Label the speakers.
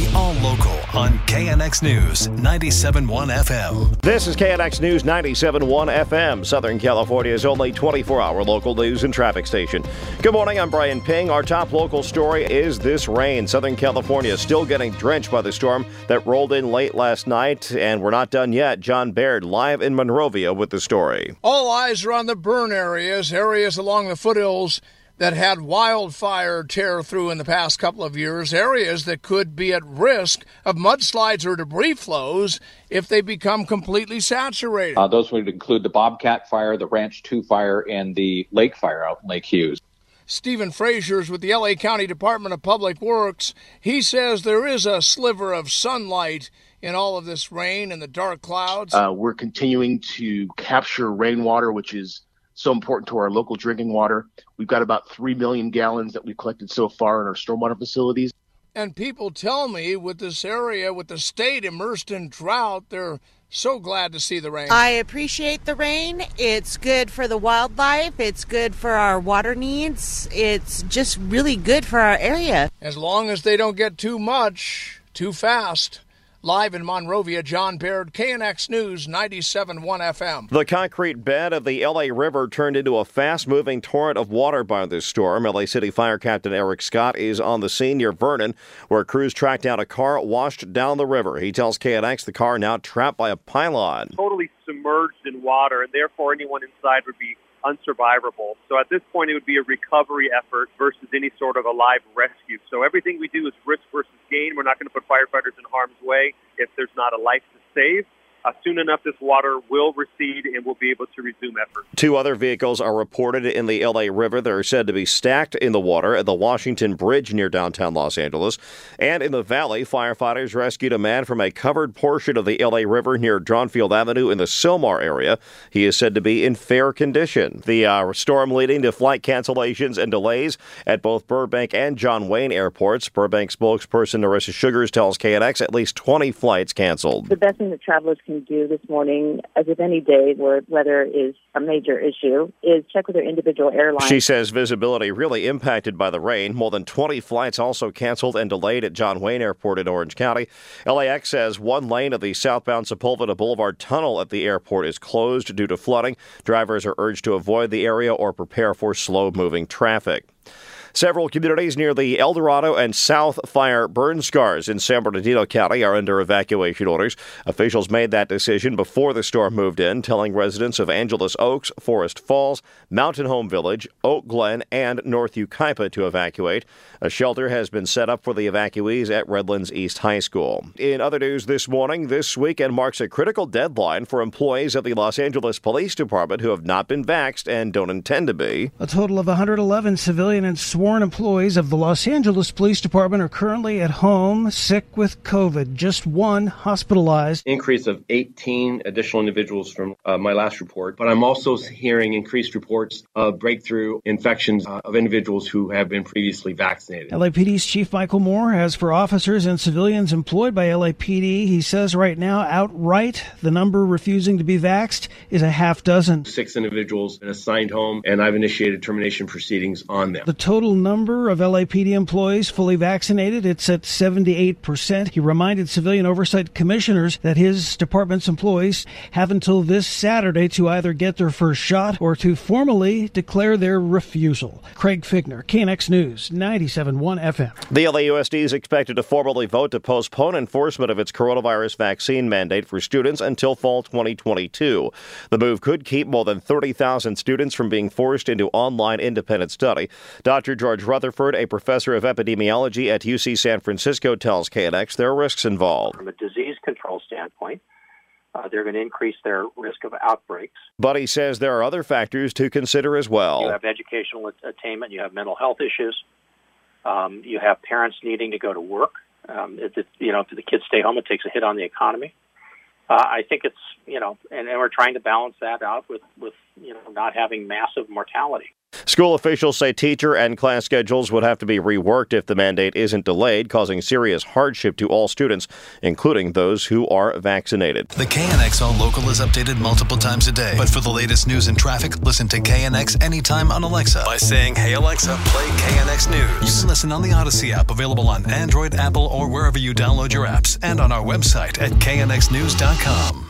Speaker 1: The All Local on KNX News 97.1 FM.
Speaker 2: This is KNX News 97.1 FM, Southern California's only 24-hour local news and traffic station. Good morning, I'm Brian Ping. Our top local story is this rain. Southern California is still getting drenched by the storm that rolled in late last night, and we're not done yet. John Baird live in Monrovia with the story.
Speaker 3: All eyes are on the burn areas, areas along the foothills that had wildfire tear through in the past couple of years, areas that could be at risk of mudslides or debris flows if they become completely saturated.
Speaker 4: Uh, those would include the Bobcat fire, the Ranch 2 fire, and the Lake fire out in Lake Hughes.
Speaker 3: Steven Frasher's with the LA County Department of Public Works. He says there is a sliver of sunlight in all of this rain and the dark clouds.
Speaker 5: Uh, we're continuing to capture rainwater, which is so important to our local drinking water. We've got about 3 million gallons that we've collected so far in our stormwater facilities.
Speaker 3: And people tell me with this area, with the state immersed in drought, they're so glad to see the rain.
Speaker 6: I appreciate the rain. It's good for the wildlife, it's good for our water needs, it's just really good for our area.
Speaker 3: As long as they don't get too much, too fast. Live in Monrovia, John Baird, KNX News 97.1 FM.
Speaker 2: The concrete bed of the LA River turned into a fast moving torrent of water by this storm. LA City Fire Captain Erik Scott is on the scene near Vernon, where crews tracked down a car washed down the river. He tells KNX the car now trapped by a pylon.
Speaker 7: Totally submerged in water, and therefore anyone inside would be unsurvivable. So at this point, it would be a recovery effort versus any sort of a live rescue. So everything we do is risk versus gain. We're not going to put firefighters in harm's way if there's not a life to save. Uh, soon enough, this water will recede and we'll be able to resume efforts.
Speaker 2: Two other vehicles are reported in the LA River. They're said to be stacked in the water at the Washington Bridge near downtown Los Angeles. And in the valley, firefighters rescued a man from a covered portion of the LA River near Dronfield Avenue in the Sylmar area. He is said to be in fair condition. The uh, storm leading to flight cancellations and delays at both Burbank and John Wayne airports. Burbank spokesperson Narissa Sugars tells KNX at least 20 flights canceled.
Speaker 8: The best thing that travelers can can do this morning, as with any day where weather is a major issue, is check with their individual airlines.
Speaker 2: She says visibility really impacted by the rain. More than 20 flights also canceled and delayed at John Wayne Airport in Orange County. LAX says one lane of the southbound Sepulveda Boulevard tunnel at the airport is closed due to flooding. Drivers are urged to avoid the area or prepare for slow moving traffic. Several communities near the El Dorado and South Fire burn scars in San Bernardino County are under evacuation orders. Officials made that decision before the storm moved in, telling residents of Angelus Oaks, Forest Falls, Mountain Home Village, Oak Glen, and North Yucaipa to evacuate. A shelter has been set up for the evacuees at Redlands East High School. In other news this morning, this weekend marks a critical deadline for employees of the Los Angeles Police Department who have not been vaxxed and don't intend to be.
Speaker 9: A total of 111 civilian and sworn employees of the Los Angeles Police Department are currently at home sick with COVID. Just one hospitalized.
Speaker 10: Increase of 18 additional individuals from uh, my last report. But I'm also hearing increased reports of breakthrough infections uh, of individuals who have been previously vaccinated.
Speaker 9: LAPD's Chief Michel Moore has for officers and civilians employed by LAPD. He says right now, outright, the number refusing to be vaxxed is a half dozen.
Speaker 10: Six individuals assigned home, and I've initiated termination proceedings on them.
Speaker 9: The total number of LAPD employees fully vaccinated, it's at 78%. He reminded civilian oversight commissioners that his department's employees have until this Saturday to either get their first shot or to formally declare their refusal. Craig Fiegener, KNX News, 97.1 FM.
Speaker 2: The LAUSD is expected to formally vote to postpone enforcement of its coronavirus vaccine mandate for students until fall 2022. The move could keep more than 30,000 students from being forced into online independent study. Dr. George Rutherford, a professor of epidemiology at UC San Francisco, tells KNX there are risks involved.
Speaker 11: From a disease control standpoint, uh, they're going to increase their risk of outbreaks.
Speaker 2: But he says there are other factors to consider as well.
Speaker 11: You have educational attainment, you have mental health issues, um, you have parents needing to go to work Um, if, it, you know, if the kids stay home, it takes a hit on the economy. Uh, I think it's you know, and, and we're trying to balance that out with with you know not having massive mortality.
Speaker 2: School officials say teacher and class schedules would have to be reworked if the mandate isn't delayed, causing serious hardship to all students, including those who are vaccinated.
Speaker 1: The KNX All Local is updated multiple times a day. But for the latest news and traffic, listen to KNX anytime on Alexa by saying, Hey Alexa, play KNX News. You can listen on the Audacy app, available on Android, Apple, or wherever you download your apps, and on our website at knxnews.com.